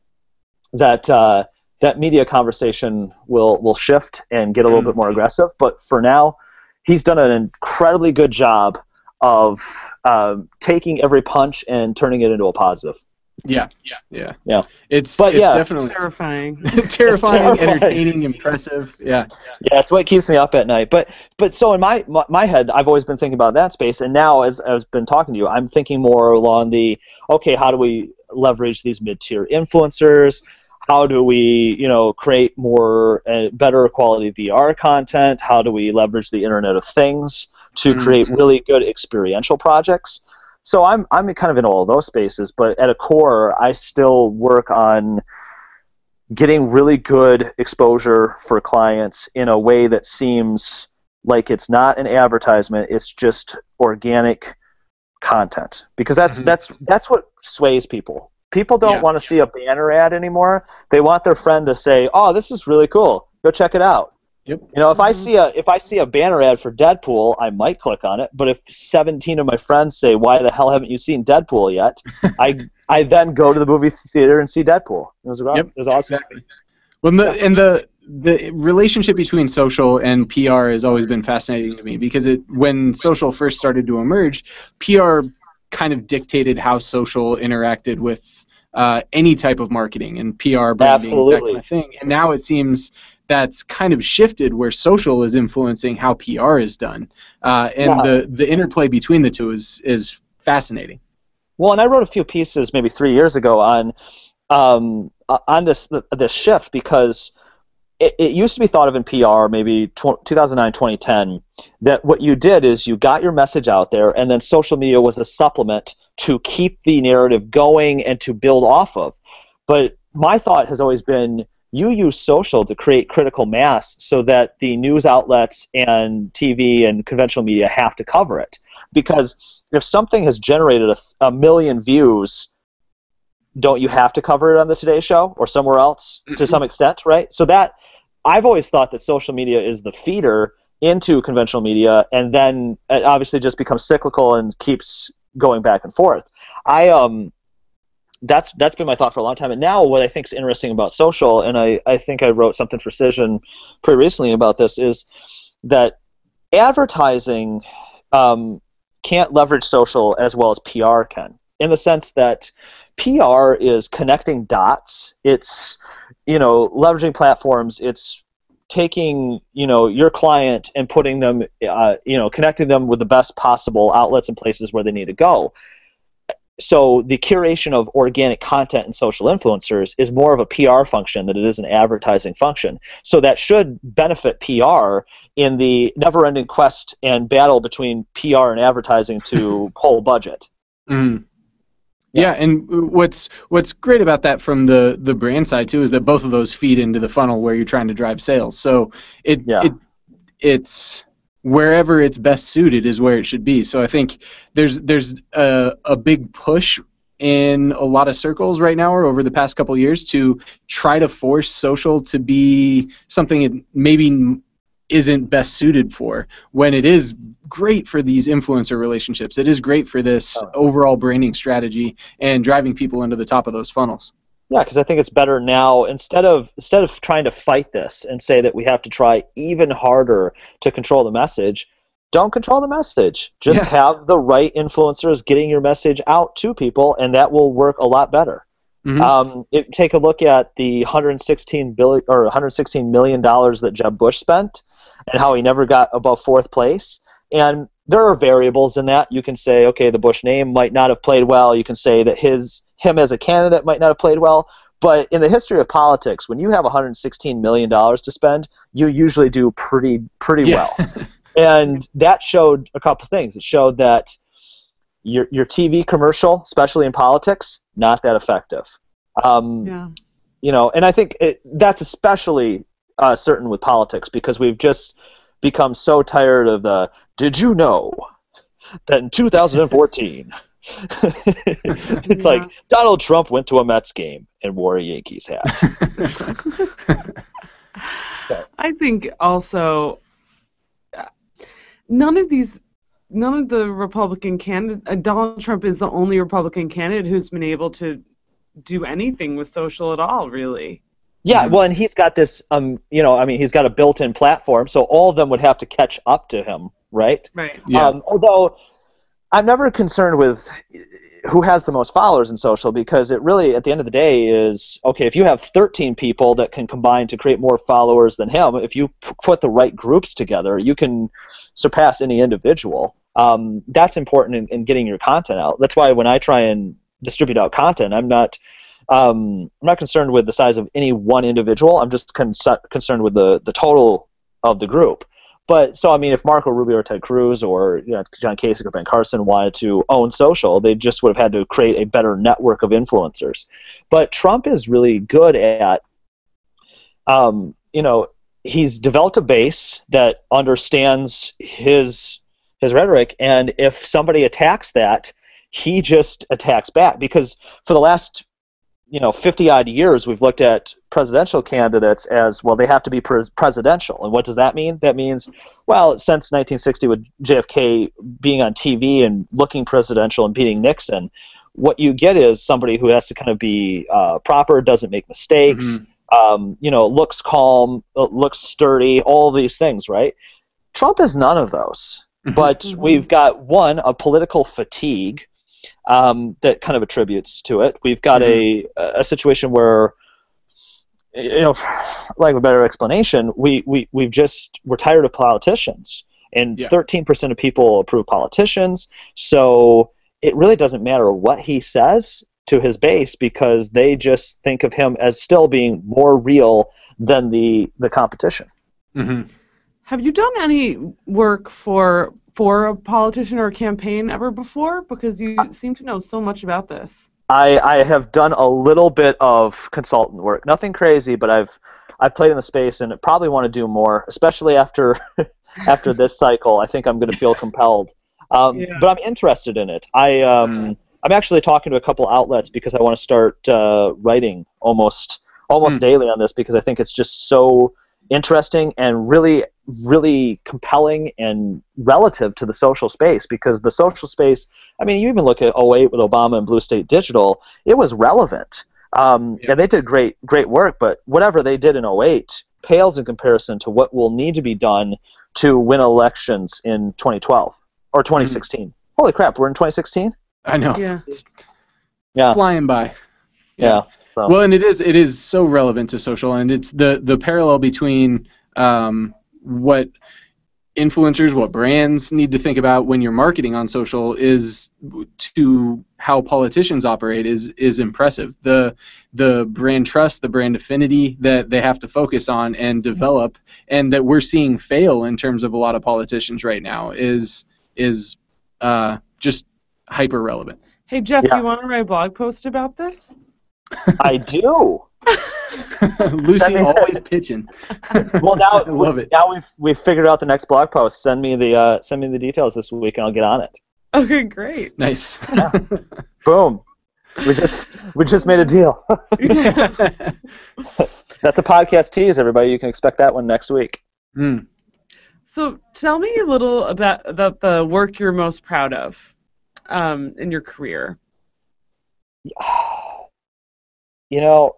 that uh, that media conversation will will shift and get a little Mm. bit more aggressive. But for now, he's done an incredibly good job of um, taking every punch and turning it into a positive. yeah, yeah, yeah, Yeah. It's But it's yeah. definitely terrifying. terrifying, terrifying. entertaining, impressive. Yeah, Yeah, it's what keeps me up at night. But but so in my my, my head, I've always been thinking about that space, and now as I've been talking to you, I'm thinking more along the okay, how do we leverage these mid-tier influencers? How do we you know create more uh, better quality VR content? How do we leverage the Internet of Things to Mhm. create really good experiential projects? So I'm I'm kind of in all of those spaces, but at a core, I still work on getting really good exposure for clients in a way that seems like it's not an advertisement it's just organic content because that's Mhm. that's that's what sways people people don't Yeah. want to see a banner ad anymore they want their friend to say oh this is really cool go check it out Yep. you know if i Mhm. see a if i see a banner ad for deadpool i might click on it but if 17 of my friends say why the hell haven't you seen deadpool yet i i then go to the movie theater and see deadpool it was, Yep, it was awesome exactly. Well, and the, and the the relationship between social and PR has always been fascinating to me because it when social first started to emerge, PR kind of dictated how social interacted with uh, any type of marketing and PR branding, that kind of thing. And now it seems that's kind of shifted where social is influencing how PR is done, uh, and Yeah. the the interplay between the two is is fascinating. Well, and I wrote a few pieces maybe three years ago on um, uh, on this this shift because it, it used to be thought of in PR maybe tw- 2009 2010 that what you did is you got your message out there and then social media was a supplement to keep the narrative going and to build off of. But my thought has always been you use social to create critical mass so that the news outlets and TV and conventional media have to cover it because if something has generated a, a million views, don't you have to cover it on the Today Show or somewhere else to some extent, right? So that I've always thought that social media is the feeder into conventional media, and then it obviously just becomes cyclical and keeps going back and forth. I um, that's that's been my thought for a long time. And now, what I think is interesting about social, and I I think I wrote something for Cision pretty recently about this, is that advertising um, can't leverage social as well as PR can, in the sense that PR is connecting dots. It's you know leveraging platforms. It's taking you know your client and putting them uh, you know connecting them with the best possible outlets and places where they need to go so the curation of organic content and social influencers is more of a PR function than it is an advertising function. So that should benefit PR in the never-ending quest and battle between PR and advertising to pull budget. Mm. Yeah. yeah, and what's what's great about that from the the brand side too is that both of those feed into the funnel where you're trying to drive sales. So it yeah. it it's wherever it's best suited is where it should be. So I think there's there's a, a big push in a lot of circles right now or over the past couple years to try to force social to be something it maybe isn't best suited for when it is great for these influencer relationships it is great for this oh. overall branding strategy and driving people into the top of those funnels yeah, because I think it's better now instead of instead of trying to fight this and say that we have to try even harder to control the message. Don't control the message. Just yeah. have the right influencers getting your message out to people, and that will work a lot better. Mm-hmm. Um, it, take a look at the 116 billion or 116 million dollars that Jeb Bush spent, and how he never got above fourth place. And there are variables in that. You can say, okay, the Bush name might not have played well. You can say that his him as a candidate might not have played well. But in the history of politics, when you have 116 million dollars to spend, you usually do pretty pretty yeah. well. and that showed a couple things. It showed that your your TV commercial, especially in politics, not that effective. Um, yeah. You know, and I think it, that's especially uh, certain with politics because we've just become so tired of the. Did you know that in 2014? it's yeah. like Donald Trump went to a Mets game and wore a Yankees hat. I think also uh, none of these none of the Republican candidates uh, Donald Trump is the only Republican candidate who's been able to do anything with social at all, really. Yeah, well, and he's got this, um, you know, I mean, he's got a built-in platform, so all of them would have to catch up to him, right? Right. Yeah. Um, although I'm never concerned with who has the most followers in social because it really, at the end of the day, is okay. If you have 13 people that can combine to create more followers than him, if you p- put the right groups together, you can surpass any individual. Um, that's important in, in getting your content out. That's why when I try and distribute out content, I'm not. Um, I'm not concerned with the size of any one individual. I'm just con- concerned with the, the total of the group. But so I mean, if Marco Rubio or Ted Cruz or you know, John Kasich or Ben Carson wanted to own social, they just would have had to create a better network of influencers. But Trump is really good at, um, you know, he's developed a base that understands his his rhetoric, and if somebody attacks that, he just attacks back because for the last you know 50 odd years we've looked at presidential candidates as well they have to be presidential and what does that mean that means well since 1960 with JFK being on TV and looking presidential and beating Nixon what you get is somebody who has to kind of be uh, proper doesn't make mistakes mm-hmm. um, you know looks calm uh, looks sturdy all these things right Trump is none of those mm-hmm. but we've got one a political fatigue um, that kind of attributes to it. We've got mm-hmm. a a situation where you know, like a better explanation, we, we, we've just, we're tired of politicians. And yeah. 13% of people approve politicians. So it really doesn't matter what he says to his base because they just think of him as still being more real than the, the competition. Mm-hmm. Have you done any work for for a politician or a campaign ever before? Because you seem to know so much about this. I, I have done a little bit of consultant work. Nothing crazy, but I've I've played in the space and probably want to do more, especially after after this cycle. I think I'm going to feel compelled. Um, yeah. But I'm interested in it. I um, I'm actually talking to a couple outlets because I want to start uh, writing almost almost mm. daily on this because I think it's just so interesting and really really compelling and relative to the social space because the social space i mean you even look at 08 with obama and blue state digital it was relevant um, Yeah. and they did great great work but whatever they did in 08 pales in comparison to what will need to be done to win elections in 2012 or 2016 holy crap we're in 2016 I know. Yeah. Yeah. Flying by. yeah, so. Well, and it is it is so relevant to social, and it's the the parallel between um, what influencers, what brands need to think about when you're marketing on social is to how politicians operate is is impressive. The the brand trust, the brand affinity that they have to focus on and develop, and that we're seeing fail in terms of a lot of politicians right now is is uh, just hyper relevant. Hey Jeff, Yeah. you want to write a blog post about this? I do Lucy always pitching. well now I love it. now we've we've figured out the next blog post send me the uh, send me the details this week and i'll get on it Okay, great. Nice. boom we just we just made a deal that's a podcast tease everybody you can expect that one next week Mm. So tell me a little about about the work you're most proud of um, in your career. You know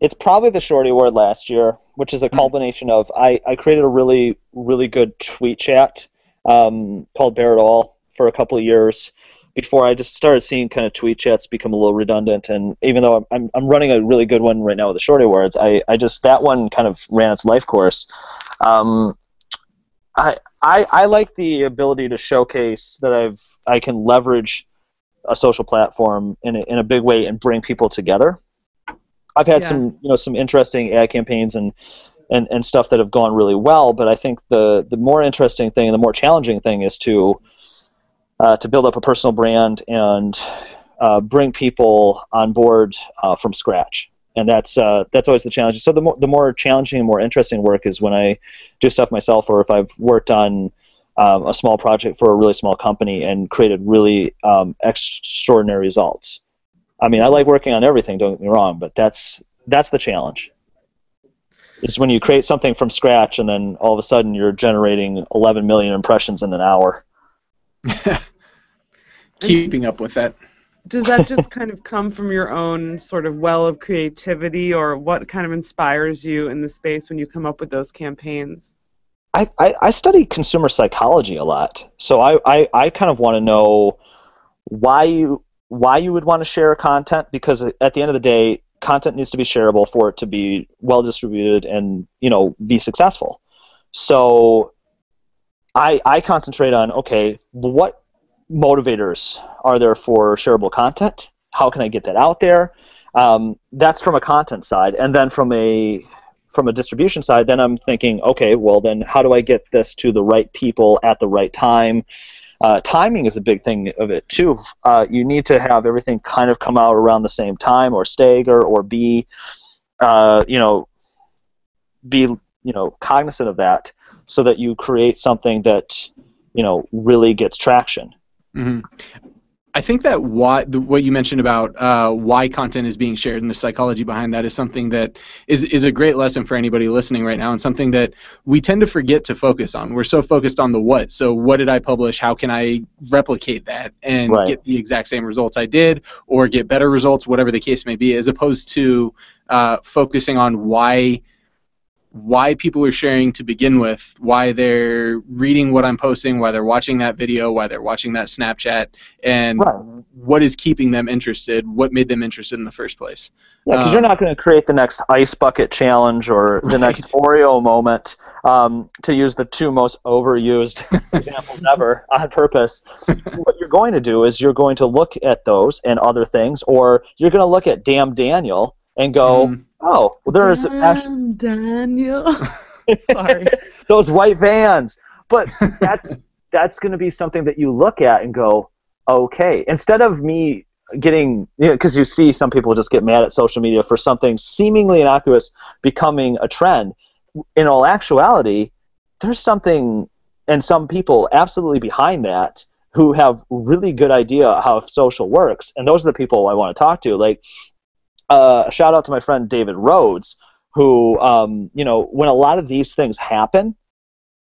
it's probably the shorty award last year which is a culmination of i, I created a really really good tweet chat um, called Barrett All for a couple of years before i just started seeing kind of tweet chats become a little redundant. And even though i'm, I'm, I'm running a really good one right now with the shorty awards I, I just that one kind of ran its life course. Um, I, I I like the ability to showcase that I've I can leverage a social platform in a, in a big way and bring people together. I've had Yeah. some you know some interesting ad campaigns and, and and stuff that have gone really well, but I think the the more interesting thing and the more challenging thing is to uh, to build up a personal brand and uh, bring people on board uh, from scratch. And that's uh, that's always the challenge. So the more the more challenging and more interesting work is when I do stuff myself, or if I've worked on um, a small project for a really small company and created really um, extraordinary results. I mean, I like working on everything. Don't get me wrong, but that's that's the challenge. Is when you create something from scratch and then all of a sudden you're generating 11 million impressions in an hour. Keeping up with that. Does that just kind of come from your own sort of well of creativity, or what kind of inspires you in the space when you come up with those campaigns? I, I, I study consumer psychology a lot, so I, I, I kind of want to know why you why you would want to share content because at the end of the day, content needs to be shareable for it to be well distributed and you know be successful. So I I concentrate on okay, what motivators are there for shareable content? How can I get that out there? Um, that's from a content side, and then from a from a distribution side, then I'm thinking, okay, well then how do I get this to the right people at the right time? Uh, timing is a big thing of it too. Uh, you need to have everything kind of come out around the same time, or stagger, or be, uh, you know, be you know cognizant of that, so that you create something that you know really gets traction. hmm I think that why the, what you mentioned about uh, why content is being shared and the psychology behind that is something that is is a great lesson for anybody listening right now, and something that we tend to forget to focus on. We're so focused on the what. So, what did I publish? How can I replicate that and Right. get the exact same results I did, or get better results, whatever the case may be, as opposed to uh, focusing on why why people are sharing to begin with, why they're reading what I'm posting, why they're watching that video, why they're watching that Snapchat, and Right. what is keeping them interested, what made them interested in the first place. Yeah, because Um, you're not going to create the next ice bucket challenge or the next Oreo moment um, to use the two most overused examples ever on purpose. what you're going to do is you're going to look at those and other things, or you're going to look at Damn Daniel and go, Mm. Oh, well, there's actually Damn, Daniel. Sorry. those white vans. But that's that's going to be something that you look at and go, okay. Instead of me getting, you know, because you see some people just get mad at social media for something seemingly innocuous becoming a trend. In all actuality, there's something and some people absolutely behind that who have really good idea how social works, and those are the people I want to talk to. Like, uh, shout out to my friend David Rhodes, who, um, you know, when a lot of these things happen,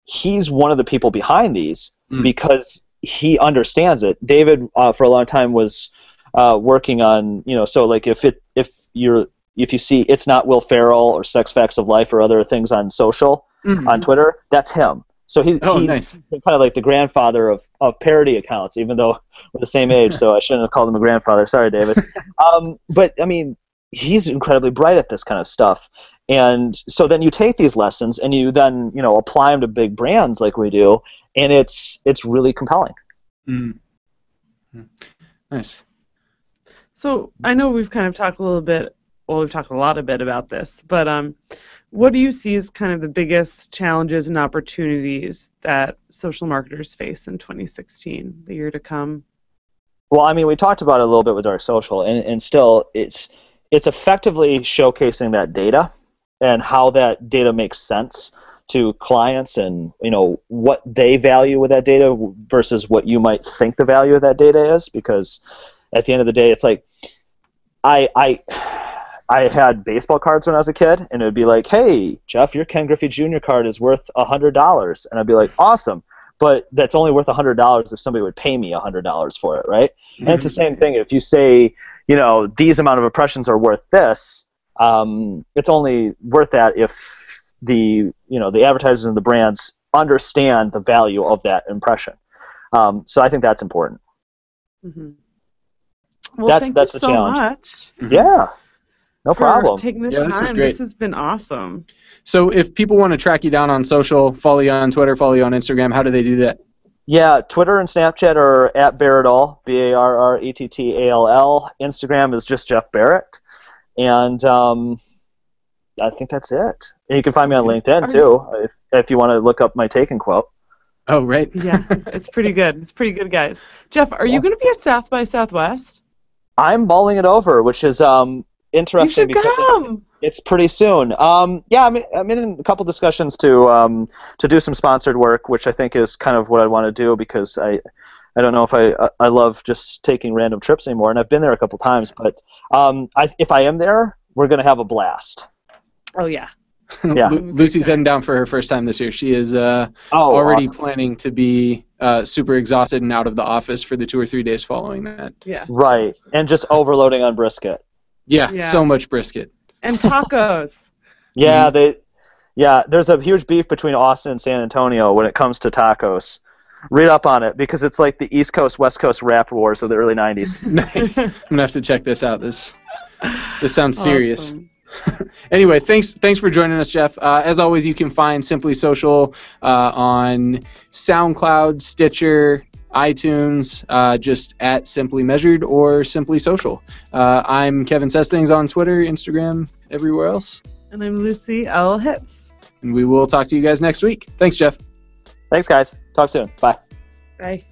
he's one of the people behind these Mm. because he understands it. David, uh, for a long time, was uh, working on, you know, so like if it if you're if you see it's not Will Ferrell or Sex Facts of Life or other things on social Mhm. on Twitter, that's him. So he, Oh, he's nice. kind of like the grandfather of, of parody accounts, even though we're the same age, so I shouldn't have called him a grandfather. Sorry, David. um, but I mean, he's incredibly bright at this kind of stuff, and so then you take these lessons and you then you know apply them to big brands like we do, and it's it's really compelling. Mm. Nice. So I know we've kind of talked a little bit. Well, we've talked a lot a bit about this, but um, what do you see as kind of the biggest challenges and opportunities that social marketers face in 2016, the year to come? Well, I mean, we talked about it a little bit with Dark Social, and, and still, it's it's effectively showcasing that data and how that data makes sense to clients, and you know what they value with that data versus what you might think the value of that data is. Because at the end of the day, it's like I I I had baseball cards when I was a kid, and it would be like, "Hey, Jeff, your Ken Griffey Jr. card is worth a hundred dollars," and I'd be like, "Awesome." But that's only worth a hundred dollars if somebody would pay me a hundred dollars for it, right? And it's the mm-hmm. same thing. If you say, you know, these amount of impressions are worth this, um, it's only worth that if the you know the advertisers and the brands understand the value of that impression. Um, so I think that's important. hmm Well, That's- thank that's you the so challenge. much Yeah, no for problem. taking the Yeah, time. this was great. This has been awesome. So if people want to track you down on social, follow you on Twitter, follow you on Instagram, how do they do that? Yeah, Twitter and Snapchat are at Barrettall, B A R R E T T A L L. Instagram is just Jeff Barrett, and um, I think that's it. And you can find me on LinkedIn Are too, if if you want to look up my take and quote. Oh, right. Yeah, it's pretty good. It's pretty good, guys. Jeff, are you going to be at South by Southwest? I'm mulling it over, which is um, You interesting should because it- come. It's pretty soon. Um, yeah, I'm, I'm in a couple discussions to um, to do some sponsored work, which I think is kind of what I want to do because I I don't know if I I- I love just taking random trips anymore, and I've been there a couple times. But um, I, if I am there, we're gonna have a blast. Oh yeah. Yeah. Lu- Lucy's heading down for her first time this year. She is uh, Oh, already awesome. planning to be uh, super exhausted and out of the office for the two or three days following that. Yeah. right, and just overloading on brisket. Yeah, Yeah. so much brisket. And tacos. Yeah, they. Yeah, there's a huge beef between Austin and San Antonio when it comes to tacos. Read up on it because it's like the East Coast West Coast rap wars of the early '90s. nice. I'm gonna have to check this out. This this sounds serious. Awesome. anyway, thanks thanks for joining us, Jeff. Uh, as always, you can find Simply Social uh, on SoundCloud, Stitcher, iTunes, uh, just at Simply Measured or Simply Social. Uh, I'm Kevin Says Things on Twitter, Instagram, everywhere else, And I'm Lucy L. Hitz. and we will talk to you guys next week. Thanks, Jeff. Thanks, guys. Talk soon. Bye. Bye.